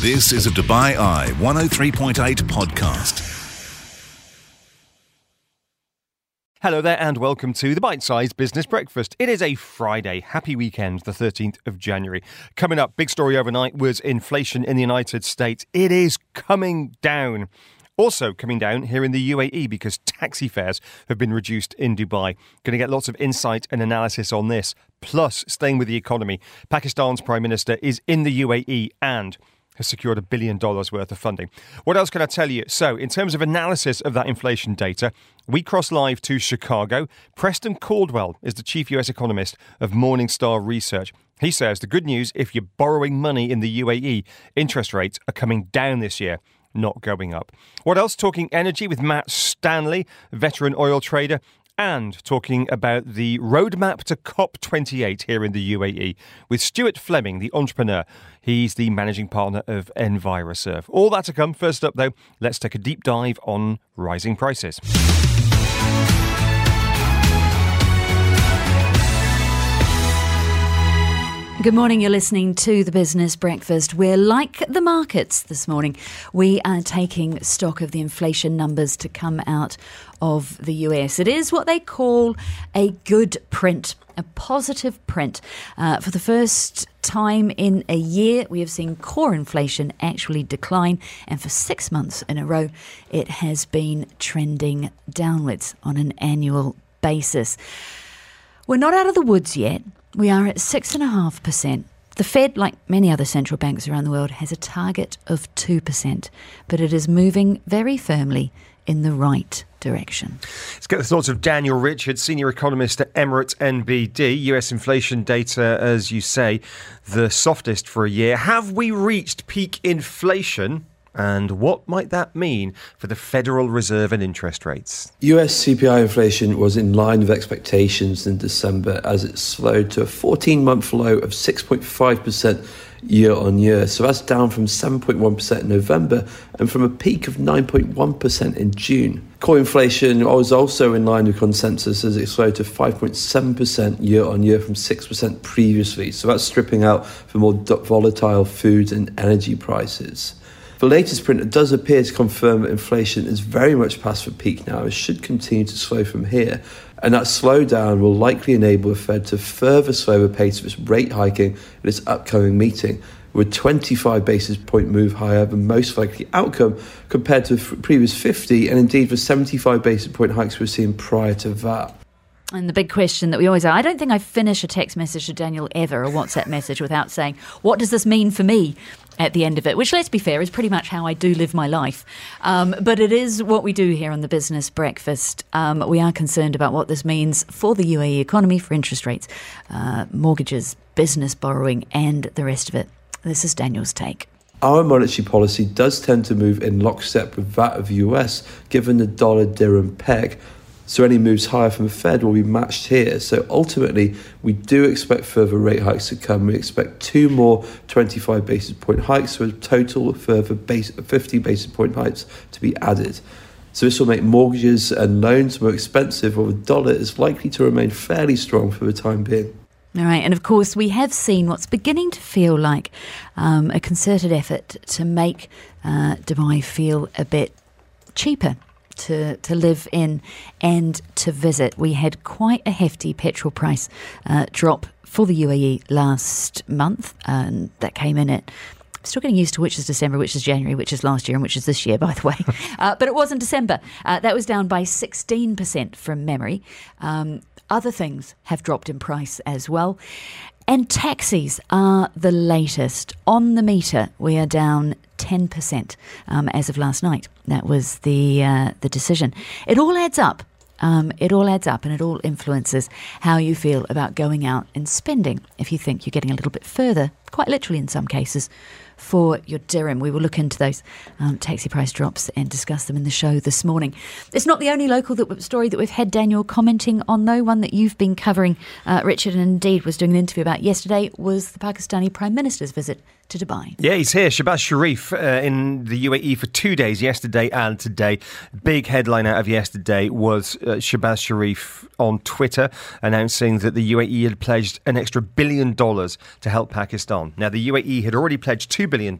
This is a Dubai Eye 103.8 podcast. Hello there, and welcome to the Bite Sized Business Breakfast. It is a Friday. Happy weekend, the 13th of January. Coming up, big story overnight was inflation in the United States. It is coming down. Also coming down here in the UAE because taxi fares have been reduced in Dubai. Going to get lots of insight and analysis on this. Plus, staying with the economy, Pakistan's Prime Minister is in the UAE and has secured a billion dollars worth of funding. What else can I tell you? So, in terms of analysis of that inflation data, we cross live to Chicago. Preston Caldwell is the chief US economist of Morningstar Research. He says the good news if you're borrowing money in the UAE, interest rates are coming down this year not going up. What else? Talking energy with Matt Stanley, veteran oil trader, and talking about the roadmap to COP28 here in the UAE with Stuart Fleming, the entrepreneur. He's the managing partner of Enviroserve. All that to come. First up, though, let's take a deep dive on rising prices. Good morning. You're listening to the Business Breakfast. We're like the markets this morning. We are taking stock of the inflation numbers to come out of the US. It is what they call a good print, a positive print. Uh, for the first time in a year, we have seen core inflation actually decline, and for six months in a row, it has been trending downwards on an annual basis. We're not out of the woods yet. We are at 6.5%. The Fed, like many other central banks around the world, has a target of 2%, but it is moving very firmly in the right direction. Let's get the thoughts of Daniel Richards, senior economist at Emirates NBD. US inflation data, as you say, the softest for a year. Have we reached peak inflation? And what might that mean for the Federal Reserve and interest rates? US CPI inflation was in line with expectations in December as it slowed to a 14 month low of 6.5% year on year. So that's down from 7.1% in November and from a peak of 9.1% in June. Core inflation was also in line with consensus as it slowed to 5.7% year on year from 6% previously. So that's stripping out for more volatile food and energy prices. The latest print does appear to confirm that inflation is very much past the peak now and should continue to slow from here. And that slowdown will likely enable the Fed to further slow the pace of its rate hiking at its upcoming meeting, with 25 basis point move higher the most likely outcome compared to the previous 50 and indeed the 75 basis point hikes we've seen prior to that. And the big question that we always are I don't think I finish a text message to Daniel ever, a WhatsApp message, without saying, What does this mean for me? At the end of it, which, let's be fair, is pretty much how I do live my life. Um, but it is what we do here on the Business Breakfast. Um, we are concerned about what this means for the UAE economy, for interest rates, uh, mortgages, business borrowing, and the rest of it. This is Daniel's take. Our monetary policy does tend to move in lockstep with that of the US, given the dollar dirham peg so any moves higher from the Fed will be matched here. So ultimately, we do expect further rate hikes to come. We expect two more 25 basis point hikes, so a total further base, 50 basis point hikes to be added. So this will make mortgages and loans more expensive, while the dollar is likely to remain fairly strong for the time being. All right, and of course, we have seen what's beginning to feel like um, a concerted effort to make uh, Dubai feel a bit cheaper to, to live in and to visit. We had quite a hefty petrol price uh, drop for the UAE last month, and that came in at still getting used to which is December, which is January, which is last year, and which is this year, by the way. Uh, but it wasn't December. Uh, that was down by 16% from memory. Um, other things have dropped in price as well. And taxis are the latest. On the meter, we are down 10% um, as of last night. That was the, uh, the decision. It all adds up. Um, it all adds up and it all influences how you feel about going out and spending. If you think you're getting a little bit further, quite literally in some cases, for your dirham. We will look into those um, taxi price drops and discuss them in the show this morning. It's not the only local that, story that we've had Daniel commenting on, though. One that you've been covering, uh, Richard, and indeed was doing an interview about yesterday was the Pakistani Prime Minister's visit to Dubai. Yeah, he's here. Shehbaz Sharif uh, in the UAE for two days, yesterday and today. Big headline out of yesterday was uh, Shehbaz Sharif on Twitter announcing that the UAE had pledged an extra billion dollars to help Pakistan. Now, the UAE had already pledged $2 billion.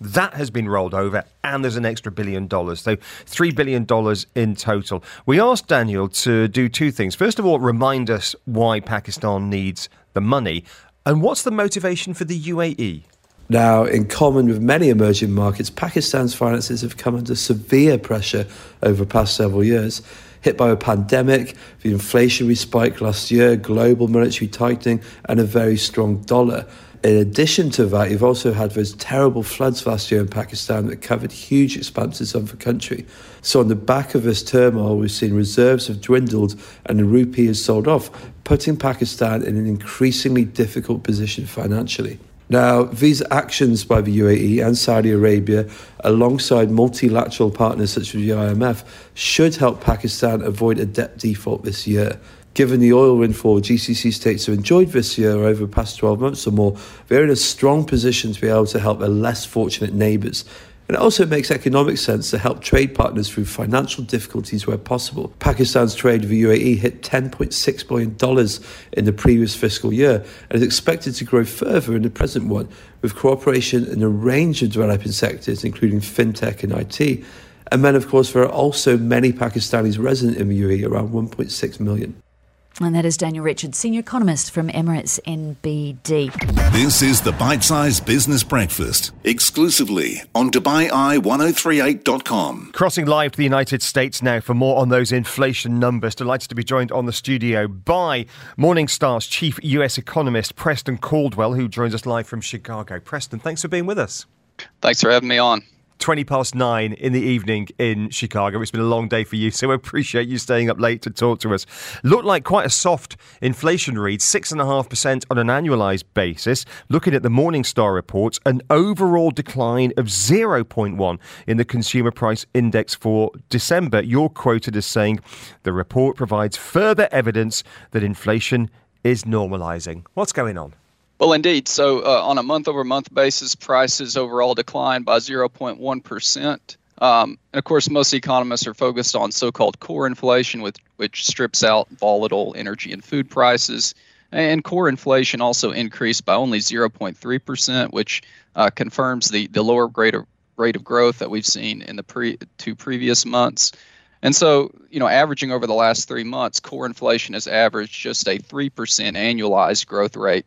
That has been rolled over, and there's an extra billion dollars. So, $3 billion in total. We asked Daniel to do two things. First of all, remind us why Pakistan needs the money, and what's the motivation for the UAE? Now, in common with many emerging markets, Pakistan's finances have come under severe pressure over the past several years. Hit by a pandemic, the inflationary spike last year, global monetary tightening, and a very strong dollar. In addition to that, you've also had those terrible floods last year in Pakistan that covered huge expanses of the country. So, on the back of this turmoil, we've seen reserves have dwindled and the rupee has sold off, putting Pakistan in an increasingly difficult position financially. Now, these actions by the UAE and Saudi Arabia, alongside multilateral partners such as the IMF, should help Pakistan avoid a debt default this year. Given the oil windfall GCC states have enjoyed this year over the past 12 months or more, they're in a strong position to be able to help their less fortunate neighbours. And it also makes economic sense to help trade partners through financial difficulties where possible. Pakistan's trade with the UAE hit $10.6 billion in the previous fiscal year and is expected to grow further in the present one, with cooperation in a range of developing sectors, including fintech and IT. And then, of course, there are also many Pakistanis resident in the UAE, around 1.6 million. And that is Daniel Richards, senior economist from Emirates NBD. This is the Bite Size Business Breakfast, exclusively on DubaiEye1038.com. Crossing live to the United States now for more on those inflation numbers. Delighted to be joined on the studio by Morningstar's chief US economist, Preston Caldwell, who joins us live from Chicago. Preston, thanks for being with us. Thanks for having me on. 20 past nine in the evening in Chicago. It's been a long day for you, so I appreciate you staying up late to talk to us. Looked like quite a soft inflation read, 6.5% on an annualized basis. Looking at the Morningstar reports, an overall decline of 0.1 in the consumer price index for December. You're quoted as saying the report provides further evidence that inflation is normalizing. What's going on? Well, indeed. So, uh, on a month over month basis, prices overall declined by 0.1%. Um, and of course, most economists are focused on so called core inflation, with, which strips out volatile energy and food prices. And core inflation also increased by only 0.3%, which uh, confirms the, the lower rate of, rate of growth that we've seen in the pre, two previous months. And so, you know, averaging over the last three months, core inflation has averaged just a 3% annualized growth rate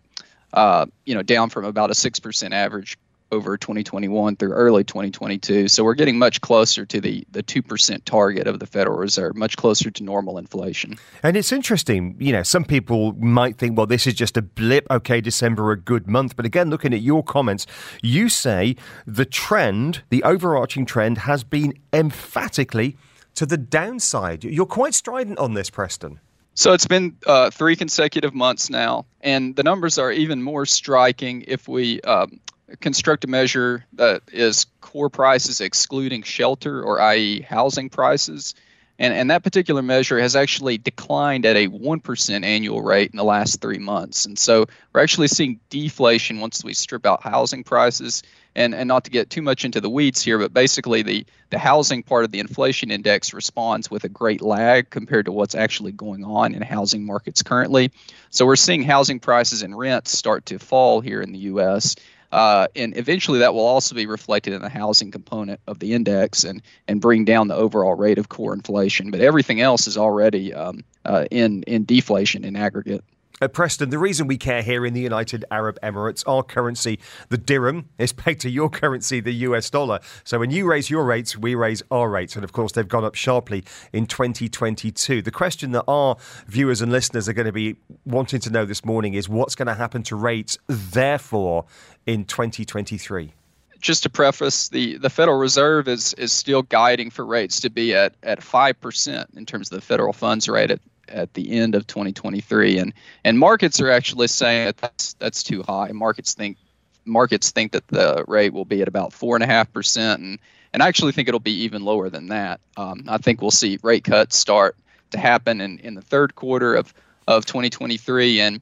uh, you know, down from about a 6% average over 2021 through early 2022. So we're getting much closer to the, the 2% target of the Federal Reserve, much closer to normal inflation. And it's interesting, you know, some people might think, well, this is just a blip. Okay, December, a good month. But again, looking at your comments, you say the trend, the overarching trend, has been emphatically to the downside. You're quite strident on this, Preston. So it's been uh, three consecutive months now, and the numbers are even more striking if we um, construct a measure that is core prices excluding shelter, or i.e., housing prices. And, and that particular measure has actually declined at a 1% annual rate in the last three months. And so we're actually seeing deflation once we strip out housing prices and and not to get too much into the weeds here, but basically the the housing part of the inflation index responds with a great lag compared to what's actually going on in housing markets currently. So we're seeing housing prices and rents start to fall here in the U.S. Uh, and eventually that will also be reflected in the housing component of the index and and bring down the overall rate of core inflation. But everything else is already um, uh, in in deflation in aggregate. Uh, Preston, the reason we care here in the United Arab Emirates, our currency, the dirham, is pegged to your currency, the US dollar. So when you raise your rates, we raise our rates. And of course, they've gone up sharply in 2022. The question that our viewers and listeners are going to be wanting to know this morning is what's going to happen to rates, therefore, in 2023? just to preface, the, the Federal Reserve is is still guiding for rates to be at at five percent in terms of the federal funds rate at at the end of 2023, and and markets are actually saying that that's that's too high. Markets think markets think that the rate will be at about four and a half percent, and and I actually think it'll be even lower than that. Um, I think we'll see rate cuts start to happen in, in the third quarter of of 2023, and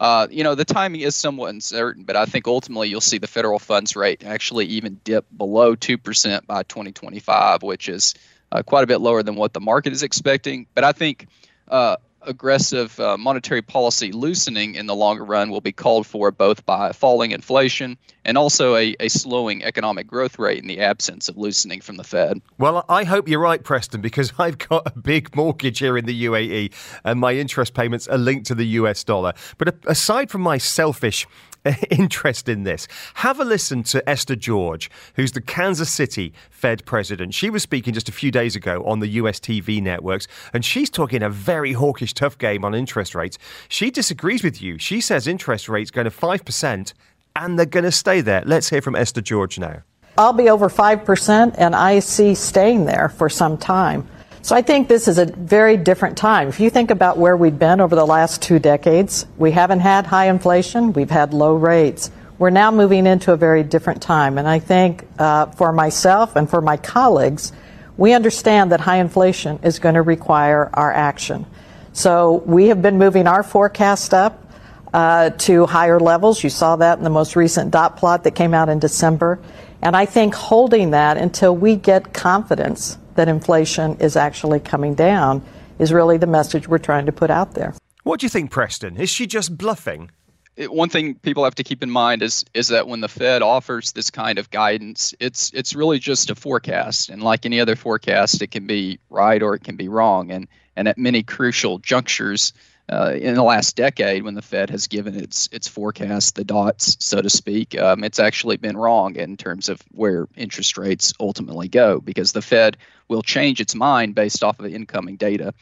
uh, you know the timing is somewhat uncertain, but I think ultimately you'll see the federal funds rate actually even dip below two percent by 2025, which is uh, quite a bit lower than what the market is expecting. But I think uh, aggressive uh, monetary policy loosening in the longer run will be called for both by falling inflation and also a, a slowing economic growth rate in the absence of loosening from the Fed. Well, I hope you're right, Preston, because I've got a big mortgage here in the UAE and my interest payments are linked to the US dollar. But aside from my selfish interest in this. Have a listen to Esther George, who's the Kansas City Fed president. She was speaking just a few days ago on the US TV networks, and she's talking a very hawkish, tough game on interest rates. She disagrees with you. She says interest rates going to 5% and they're going to stay there. Let's hear from Esther George now. I'll be over 5%, and I see staying there for some time. So I think this is a very different time. If you think about where we've been over the last two decades, we haven't had high inflation, we've had low rates. We're now moving into a very different time. And I think uh, for myself and for my colleagues, we understand that high inflation is going to require our action. So we have been moving our forecast up uh, to higher levels. You saw that in the most recent dot plot that came out in December. And I think holding that until we get confidence that inflation is actually coming down is really the message we're trying to put out there. What do you think, Preston? Is she just bluffing? It, one thing people have to keep in mind is is that when the Fed offers this kind of guidance, it's it's really just a forecast, and like any other forecast, it can be right or it can be wrong, and and at many crucial junctures, uh, in the last decade, when the Fed has given its its forecast the dots, so to speak, um, it's actually been wrong in terms of where interest rates ultimately go because the Fed will change its mind based off of incoming data.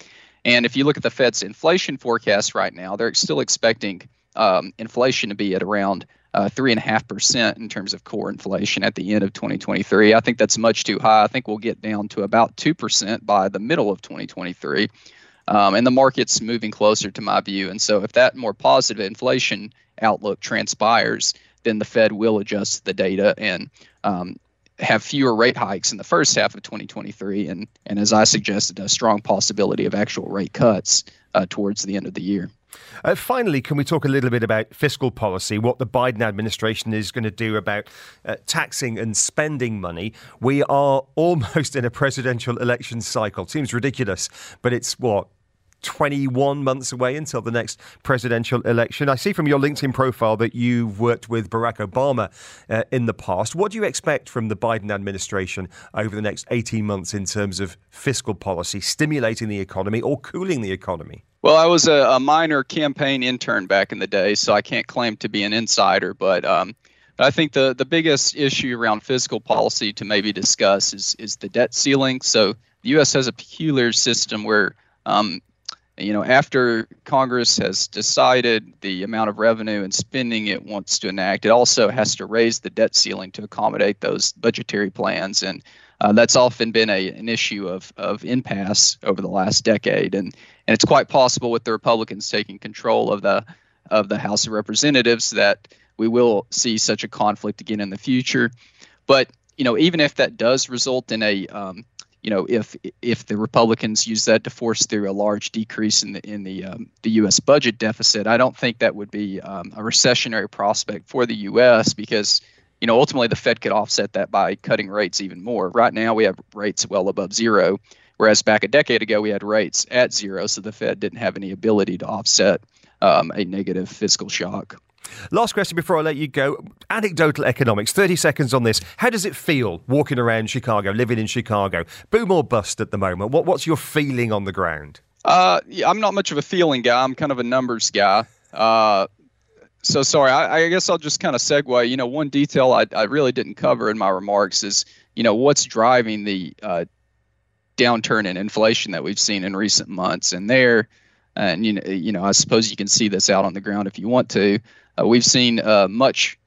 And if you look at the Fed's inflation forecast right now, they're still expecting um, inflation to be at around uh, three and a half percent in terms of core inflation at the end of 2023. I think that's much too high. I think we'll get down to about two percent by the middle of 2023. Um, and the market's moving closer to my view. And so, if that more positive inflation outlook transpires, then the Fed will adjust the data and um, have fewer rate hikes in the first half of 2023. And, and as I suggested, a strong possibility of actual rate cuts uh, towards the end of the year. Uh, finally, can we talk a little bit about fiscal policy, what the Biden administration is going to do about uh, taxing and spending money? We are almost in a presidential election cycle. Seems ridiculous, but it's what, 21 months away until the next presidential election. I see from your LinkedIn profile that you've worked with Barack Obama uh, in the past. What do you expect from the Biden administration over the next 18 months in terms of fiscal policy, stimulating the economy or cooling the economy? Well, I was a, a minor campaign intern back in the day, so I can't claim to be an insider, but um, I think the, the biggest issue around fiscal policy to maybe discuss is is the debt ceiling. So the U.S. has a peculiar system where um, you know, after Congress has decided the amount of revenue and spending it wants to enact, it also has to raise the debt ceiling to accommodate those budgetary plans. And uh, that's often been a, an issue of, of impasse over the last decade. And, and it's quite possible with the Republicans taking control of the, of the House of Representatives that we will see such a conflict again in the future. But, you know, even if that does result in a um, you know, if if the Republicans use that to force through a large decrease in the in the um, the U.S. budget deficit, I don't think that would be um, a recessionary prospect for the U.S. because you know ultimately the Fed could offset that by cutting rates even more. Right now we have rates well above zero, whereas back a decade ago we had rates at zero, so the Fed didn't have any ability to offset um, a negative fiscal shock. Last question before I let you go. Anecdotal economics, 30 seconds on this. How does it feel walking around Chicago, living in Chicago? Boom or bust at the moment? What, what's your feeling on the ground? Uh, yeah, I'm not much of a feeling guy. I'm kind of a numbers guy. Uh, so sorry, I, I, guess I'll just kind of segue. You know, one detail I, I really didn't cover in my remarks is, you know, what's driving the uh, downturn in inflation that we've seen in recent months. And there, and you know, you know, I suppose you can see this out on the ground if you want to. Uh, we've seen uh, much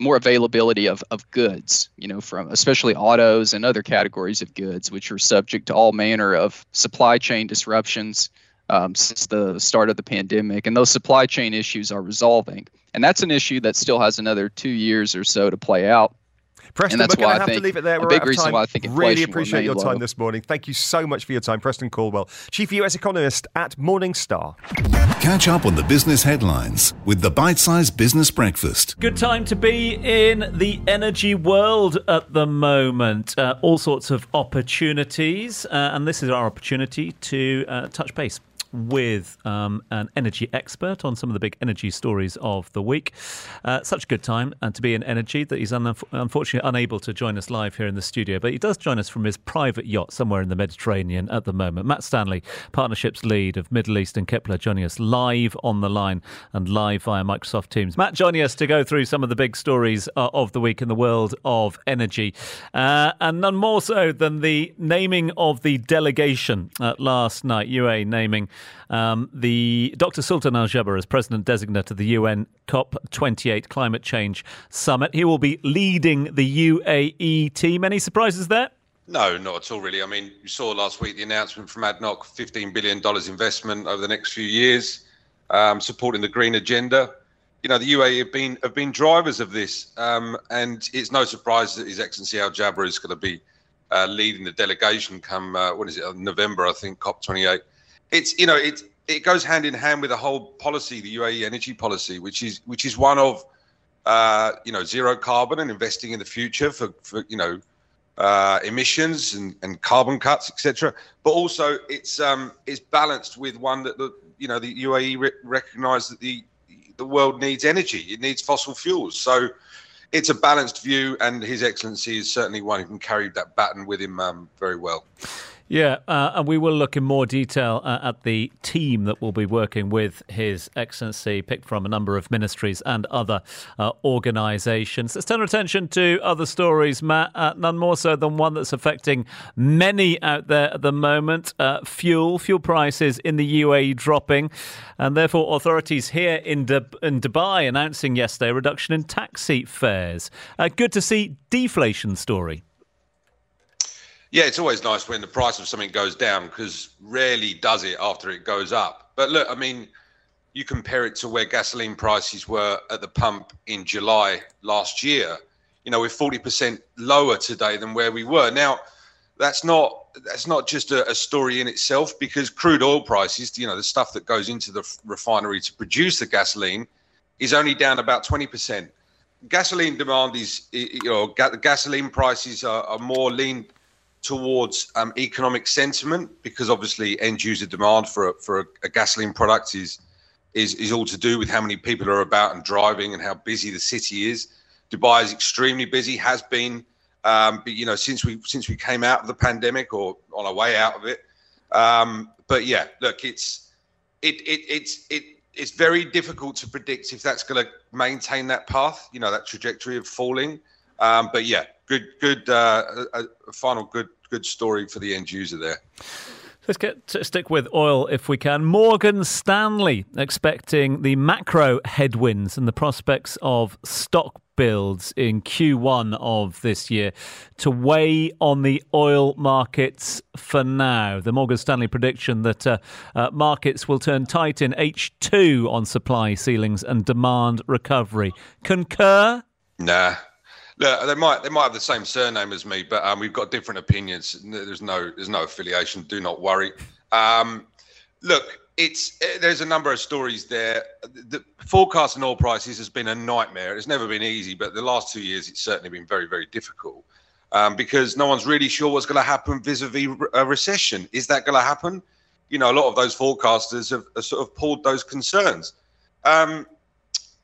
more availability of, of goods, you know, from especially autos and other categories of goods, which are subject to all manner of supply chain disruptions um, since the start of the pandemic. And those supply chain issues are resolving. And that's an issue that still has another two years or so to play out. Preston, and that's we're going to have to leave it there. We're a big reason time. why I think really appreciate your low. time this morning. Thank you so much for your time, Preston Caldwell, Chief US Economist at Morningstar. Catch up on the business headlines with the Bite Size Business Breakfast. Good time to be in the energy world at the moment. Uh, all sorts of opportunities, uh, and this is our opportunity to uh, touch base with um, an energy expert on some of the big energy stories of the week. Uh, such a good time and to be in energy that he's un- unfortunately unable to join us live here in the studio, but he does join us from his private yacht somewhere in the Mediterranean at the moment. Matt Stanley, partnerships lead of Middle East and Kpler, joining us live on the line and live via Microsoft Teams. Matt joining us to go through some of the big stories uh, of the week in the world of energy, uh, and none more so than the naming of the delegation uh, last night. UA naming um, the Dr. Sultan Al Jaber as president designate of the UN COP28 climate change summit. He will be leading the UAE team. Any surprises there? No, not at all, really. I mean, you saw last week the announcement from ADNOC $15 billion investment over the next few years, um, supporting the green agenda. You know, the UAE have been have been drivers of this, um, and it's no surprise that His Excellency Al Jaber is going to be uh, leading the delegation come uh, what is it November, I think, COP28 it's you know it it goes hand in hand with the whole policy, the UAE energy policy, which is which is one of uh, you know zero carbon and investing in the future for for you know uh, emissions and, and carbon cuts, etc. But also it's um, it's balanced with one that the you know the UAE re- recognise that the the world needs energy, it needs fossil fuels, so it's a balanced view, and His Excellency is certainly one who can carry that baton with him um, very well. Yeah, uh, and we will look in more detail uh, at the team that will be working with His Excellency, picked from a number of ministries and other uh, organisations. Let's turn our attention to other stories, Matt, uh, none more so than one that's affecting many out there at the moment. Uh, fuel, fuel prices in the UAE dropping, and therefore authorities here in, De- in Dubai announcing yesterday a reduction in taxi fares. Uh, good to see deflation story. Yeah, it's always nice when the price of something goes down because rarely does it after it goes up. But look, I mean, you compare it to where gasoline prices were at the pump in July last year. You know, we're 40% lower today than where we were. Now, that's not that's not just a, a, story in itself because crude oil prices, you know, the stuff that goes into the refinery to produce the gasoline, is only down about 20%. Gasoline demand is, you know, gasoline prices are, are more lean towards um, economic sentiment because obviously end user demand for a, for a, a, gasoline product is is is all to do with how many people are about and driving and how busy the city is. Dubai is extremely busy, has been, um, but you know since we since we came out of the pandemic or on our way out of it. Um, but yeah, look, it's it it it's it it's very difficult to predict if that's going to maintain that path, you know, that trajectory of falling. Um, but yeah, good, good, uh, a, a final good, good story for the end user there. Let's get to stick with oil if we can. Morgan Stanley expecting the macro headwinds and the prospects of stock builds in Q1 of this year to weigh on the oil markets for now. The Morgan Stanley prediction that uh, uh, markets will turn tight in H2 on supply ceilings and demand recovery. Concur? Nah, Look, they might they might have the same surname as me, but um, we've got different opinions. There's no there's no affiliation. Do not worry. Um, look, it's eh, there's a number of stories there. The forecasting oil prices has been a nightmare. It's never been easy, but the last two years it's certainly been very very difficult um, because no one's really sure what's going to happen vis-a-vis a recession. Is that going to happen? You know, a lot of those forecasters have, have sort of pulled those concerns. Um,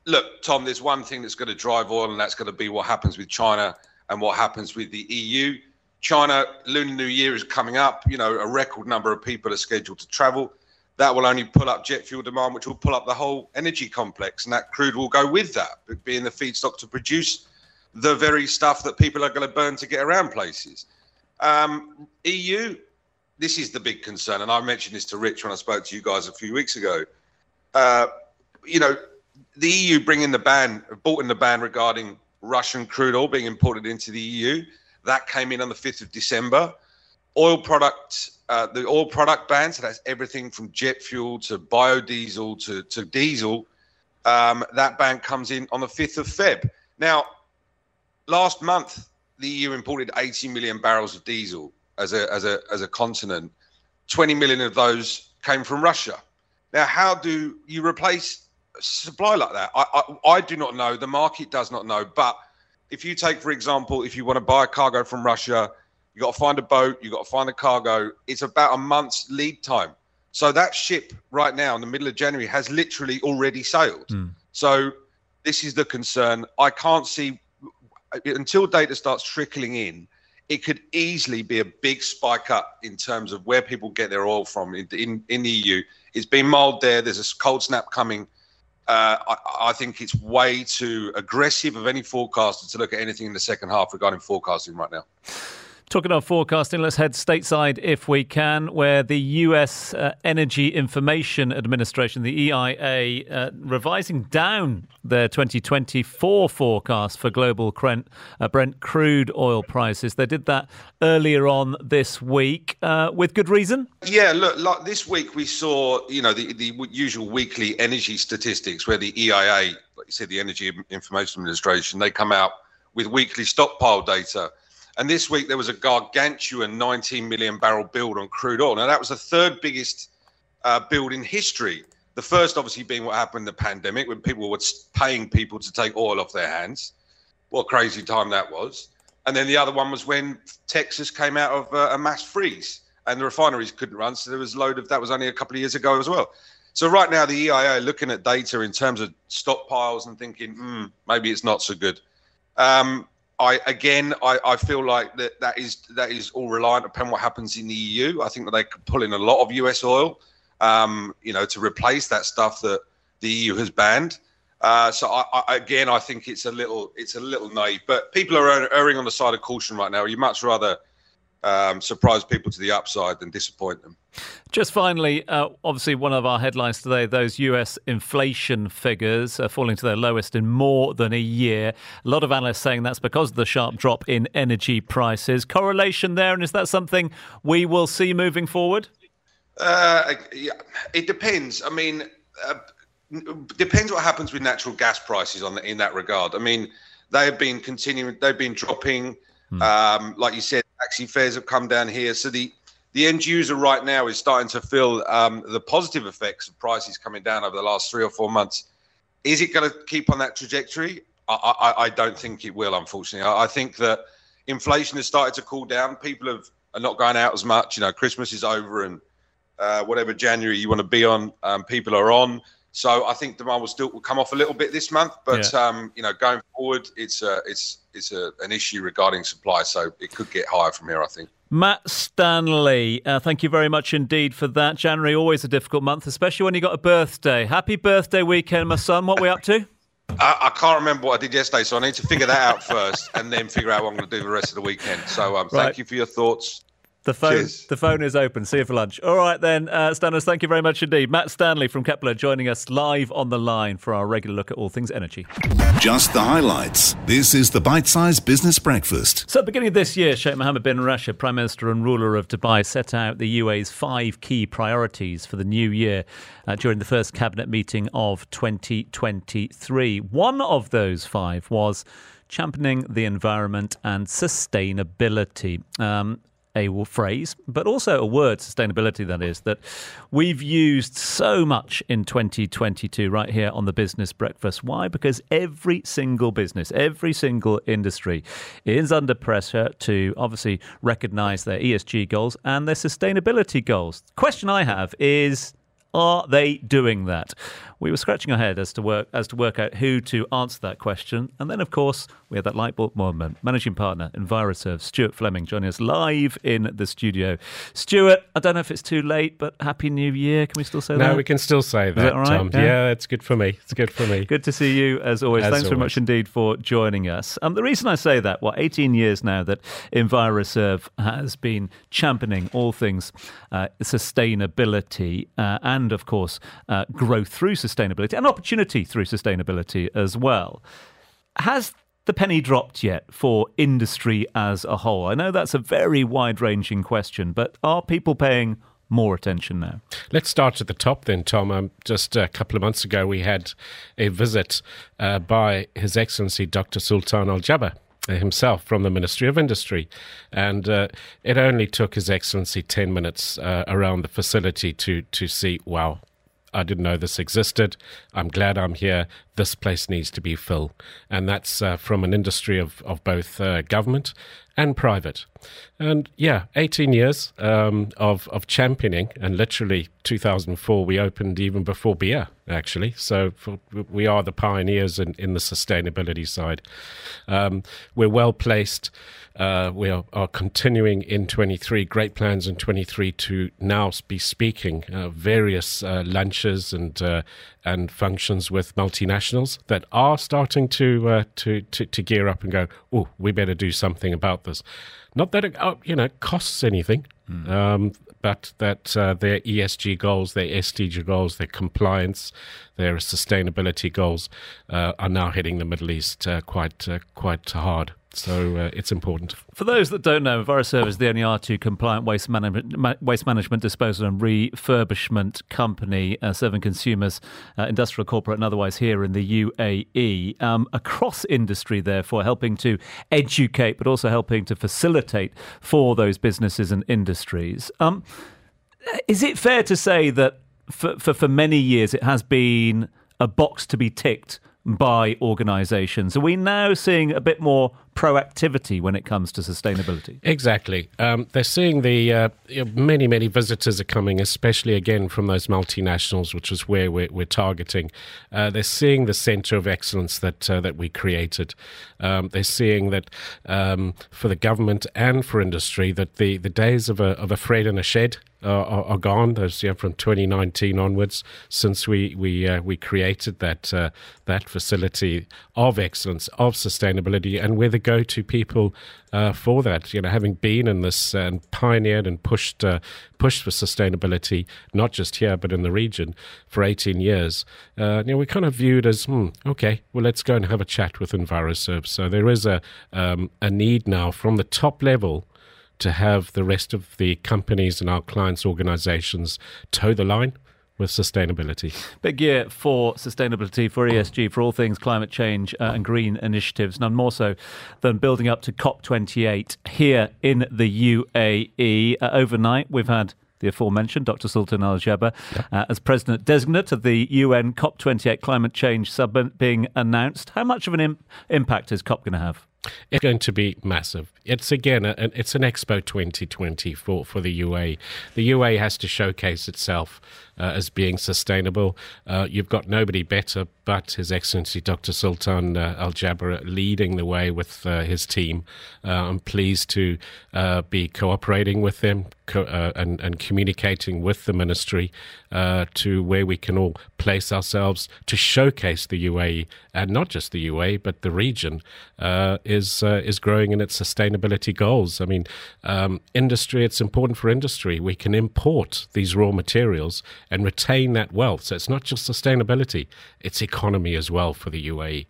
look, Tom, there's one thing that's going to drive oil, and that's going to be what happens with China and what happens with the EU. China Lunar New Year is coming up. You know, a record number of people are scheduled to travel. That will only pull up jet fuel demand, which will pull up the whole energy complex, and that crude will go with that, being the feedstock to produce the very stuff that people are going to burn to get around places. Um, EU, this is the big concern, and I mentioned this to Rich when I spoke to you guys a few weeks ago. Uh, you know, the EU bringing the ban, brought in the ban regarding Russian crude oil being imported into the EU. That came in on the 5th of December. Oil product, uh, the oil product ban, so that's everything from jet fuel to biodiesel to, to diesel. Um, that ban comes in on the 5th of Feb. Now, last month, the EU imported 80 million barrels of diesel as a, as a, as a continent. 20 million of those came from Russia. Now, how do you replace supply like that? I, I, I do not know. The market does not know. But if you take, for example, if you want to buy a cargo from Russia, you got to find a boat, you got to find a cargo. It's about a month's lead time So that ship right now in the middle of January has literally already sailed. Mm. So this is the concern. I can't see until data starts trickling in. It could easily be a big spike up in terms of where people get their oil from in in, in the EU. It's been mild there. There's a cold snap coming. Uh, I, I, think it's way too aggressive of any forecaster to look at anything in the second half regarding forecasting right now. Talking of forecasting, let's head stateside if we can, where the US uh, Energy Information Administration, the EIA, uh, revising down their 2024 forecast for global Brent, uh, Brent crude oil prices. They did that earlier on this week uh, with good reason. Yeah, look, like this week we saw, you know, the, the usual weekly energy statistics where the EIA, like you said, the Energy Information Administration, they come out with weekly stockpile data and this week there was a gargantuan 19 million barrel build on crude oil. Now that was the third biggest uh, build in history. The first, obviously, being what happened in the pandemic when people were paying people to take oil off their hands. What crazy time that was. And then the other one was when Texas came out of uh, a mass freeze and the refineries couldn't run. So there was a load of that was only a couple of years ago as well. So right now the EIA looking at data in terms of stockpiles and thinking, hmm, maybe it's not so good. Um, I again, I, I feel like that that is that is all reliant upon what happens in the EU. I think that they could pull in a lot of US oil, um, you know, to replace that stuff that the EU has banned. Uh, so I, I, again, I think it's a little it's a little naive. But people are erring on the side of caution right now. You much rather um, surprise people to the upside than disappoint them. Just finally, uh, obviously, one of our headlines today those US inflation figures are falling to their lowest in more than a year. A lot of analysts saying that's because of the sharp drop in energy prices. Correlation there, and is that something we will see moving forward? Uh, yeah, it depends. I mean, uh, depends what happens with natural gas prices on the, in that regard. I mean, they have been continuing, they've been dropping. Hmm. Um, like you said, taxi fares have come down here. So the the end user right now is starting to feel um, the positive effects of prices coming down over the last three or four months. Is it going to keep on that trajectory? I, I, I don't think it will, unfortunately. I, I, think that inflation has started to cool down. People have, are not going out as much. You know, Christmas is over and uh, whatever January you want to be on, um, people are on. So I think demand will still will come off a little bit this month, but yeah. um, you know, going forward, it's a, it's it's a, an issue regarding supply, so it could get higher from here. I think. Matt Stanley, uh, thank you very much indeed for that. January always a difficult month, especially when you got a birthday. Happy birthday weekend, my son. What are we up to? I, I, can't remember what I did yesterday, so I need to figure that out first, and then figure out what I'm going to do the rest of the weekend. So, um, right. thank you for your thoughts. The phone, Cheers. the phone is open. See you for lunch. All right, then, uh, Stanners, thank you very much indeed. Matt Stanley from Kpler joining us live on the line for our regular look at all things energy. Just the highlights. This is the bite-sized Business Breakfast. So, at the beginning of this year, Sheikh Mohammed bin Rashid, Prime Minister and ruler of Dubai, set out the UAE's five key priorities for the new year uh, during the first cabinet meeting of 2023. One of those five was championing the environment and sustainability. Um, a phrase, but also a word, sustainability, that is, that we've used so much in 2022 right here on the Business Breakfast. Why? Because every single business, every single industry is under pressure to obviously recognize their ESG goals and their sustainability goals. The question I have is are they doing that? We were scratching our head as to work as to work out who to answer that question, and then of course we had that light bulb moment. Managing partner Enviroserve, Stuart Fleming, joining us live in the studio. Stuart, I don't know if it's too late, but Happy New Year. Can we still say no, that? No, we can still say that, that Tom. Yeah. yeah, it's good for me. It's good for me. good to see you as always. As Thanks always. very much indeed for joining us. Um, the reason I say that, well, 18 years now that Enviroserve has been championing all things uh, sustainability uh, and, of course, uh, growth through sustainability and opportunity through sustainability as well. Has the penny dropped yet for industry as a whole? I know that's a very wide ranging question, but are people paying more attention now? Let's start at the top then, Tom. Um, just a couple of months ago, we had a visit uh, by His Excellency Dr. Sultan Al Jaber himself from the Ministry of Industry. And uh, it only took His Excellency 10 minutes uh, around the facility to, to see, wow, I didn't know this existed. I'm glad I'm here. This place needs to be filled. And that's uh, from an industry of, of both uh, government and private. And yeah, 18 years um, of, of championing, and literally 2004, we opened even before beer, actually. So for, we are the pioneers in, in the sustainability side. Um, we're well placed. Uh, we are, are, continuing in 23, great plans in 23 to now be speaking uh, various uh, lunches and uh, and functions with multinationals that are starting to, uh, to, to, to gear up and go, oh, we better do something about this. Not that it uh, you know costs anything, mm. um, but that uh, their ESG goals, their SDG goals, their compliance, their sustainability goals uh, are now hitting the Middle East uh, quite uh, quite hard. So uh, it's important. For those that don't know, Enviroserve is the only R2 compliant waste management, ma- waste management disposal and refurbishment company uh, serving consumers, uh, industrial, corporate, and otherwise here in the UAE. Um, across industry, therefore, helping to educate, but also helping to facilitate for those businesses and industries. Um, is it fair to say that for, for, for many years it has been a box to be ticked by organisations. Are we now seeing a bit more proactivity when it comes to sustainability? Exactly. Um, they're seeing the uh, many, many visitors are coming, especially again from those multinationals, which is where we're, we're targeting. Uh, they're seeing the centre of excellence that uh, that we created. Um, they're seeing that um, for the government and for industry that the, the days of a of a Fred in a shed are, are, gone. Those yeah, from 2019 onwards, since we we uh, we created that uh, that facility of excellence of sustainability, and we're the go-to people uh, for that. You know, having been in this and pioneered and pushed uh, pushed for sustainability, not just here but in the region for 18 years. Uh, you know, we're kind of viewed as hmm, okay. Well, let's go and have a chat with Enviroserve. So there is a um, a need now from the top level to have the rest of the companies and our clients' organizations toe the line with sustainability. Big year for sustainability, for ESG, for all things climate change uh, and green initiatives, none more so than building up to COP28 here in the UAE. Uh, overnight, we've had the aforementioned Dr. Sultan Al Jaber, uh, as president designate of the UN COP28 Climate Change Summit being announced. How much of an Im- impact is COP going to have? It's going to be massive. It's again, a, it's an Expo 2020 for, for the UA. The UA has to showcase itself uh, as being sustainable. Uh, you've got nobody better but His Excellency Dr. Sultan uh, Al Jaber leading the way with uh, his team. Uh, I'm pleased to be cooperating with them co- and, and communicating with the ministry to where we can all place ourselves to showcase the UAE, and not just the UAE, but the region is is growing in its sustainability goals. I mean, um, industry. It's important for industry. We can import these raw materials and retain that wealth. So it's not just sustainability; it's economy as well for the UAE.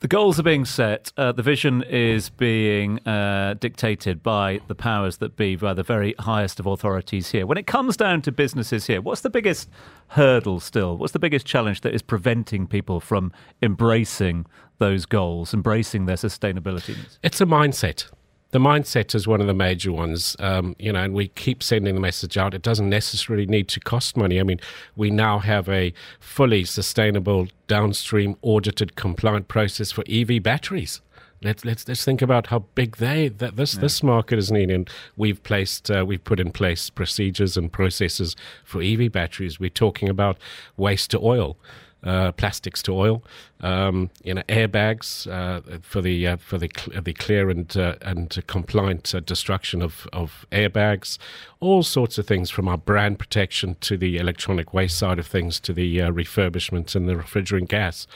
The goals are being set. Uh, the vision is being uh, dictated by the powers that be, by the very highest of authorities here. When it comes down to businesses here, what's the biggest hurdle still? What's the biggest challenge that is preventing people from embracing those goals, embracing their sustainability? It's a mindset the mindset is one of the major ones, um, you know, and we keep sending the message out. It doesn't necessarily need to cost money. I mean, we now have a fully sustainable, downstream, audited, compliant process for EV batteries. Let's let's let's think about how big they that this yeah. this market is needing. We've placed uh, we've put in place procedures and processes for EV batteries. We're talking about waste to oil uh, plastics to oil, um, you know, airbags uh, for the uh, for the cl- the clear and uh, and compliant uh, destruction of, of airbags, all sorts of things from our brand protection to the electronic waste side of things to the uh, refurbishment and the refrigerant gas.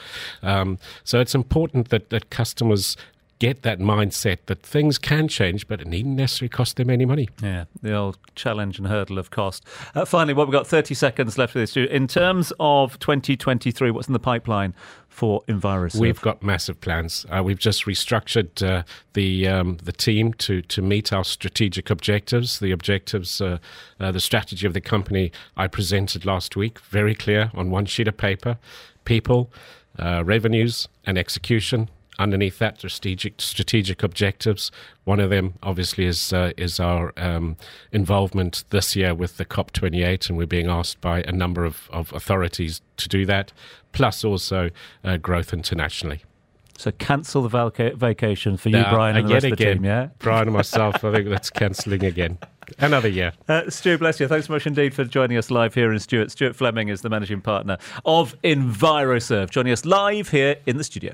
Um, so it's important that that customers get that mindset that things can change, but it needn't necessarily cost them any money. Yeah, the old challenge and hurdle of cost. Uh, finally, what we've got 30 seconds left for this. In terms of 2023, what's in the pipeline for Enviroserve? We've got massive plans. Uh, we've just restructured uh, the um, the team to to meet our strategic objectives. The objectives, uh, uh the strategy of the company I presented last week, very clear on one sheet of paper. People, uh, revenues, and execution underneath that strategic strategic objectives. One of them, obviously, is uh, is our um, involvement this year with the COP28, and we're being asked by a number of, of authorities to do that. Plus, also uh, growth internationally. So cancel the vaca- vacation for you, No, Brian, and the rest of the again, team. Yeah. Brian and myself, I think that's cancelling again. Another year. Uh, Stu, bless you. Thanks so much indeed for joining us live here in Stuart. Stuart Fleming is the managing partner of EnviroServe, joining us live here in the studio.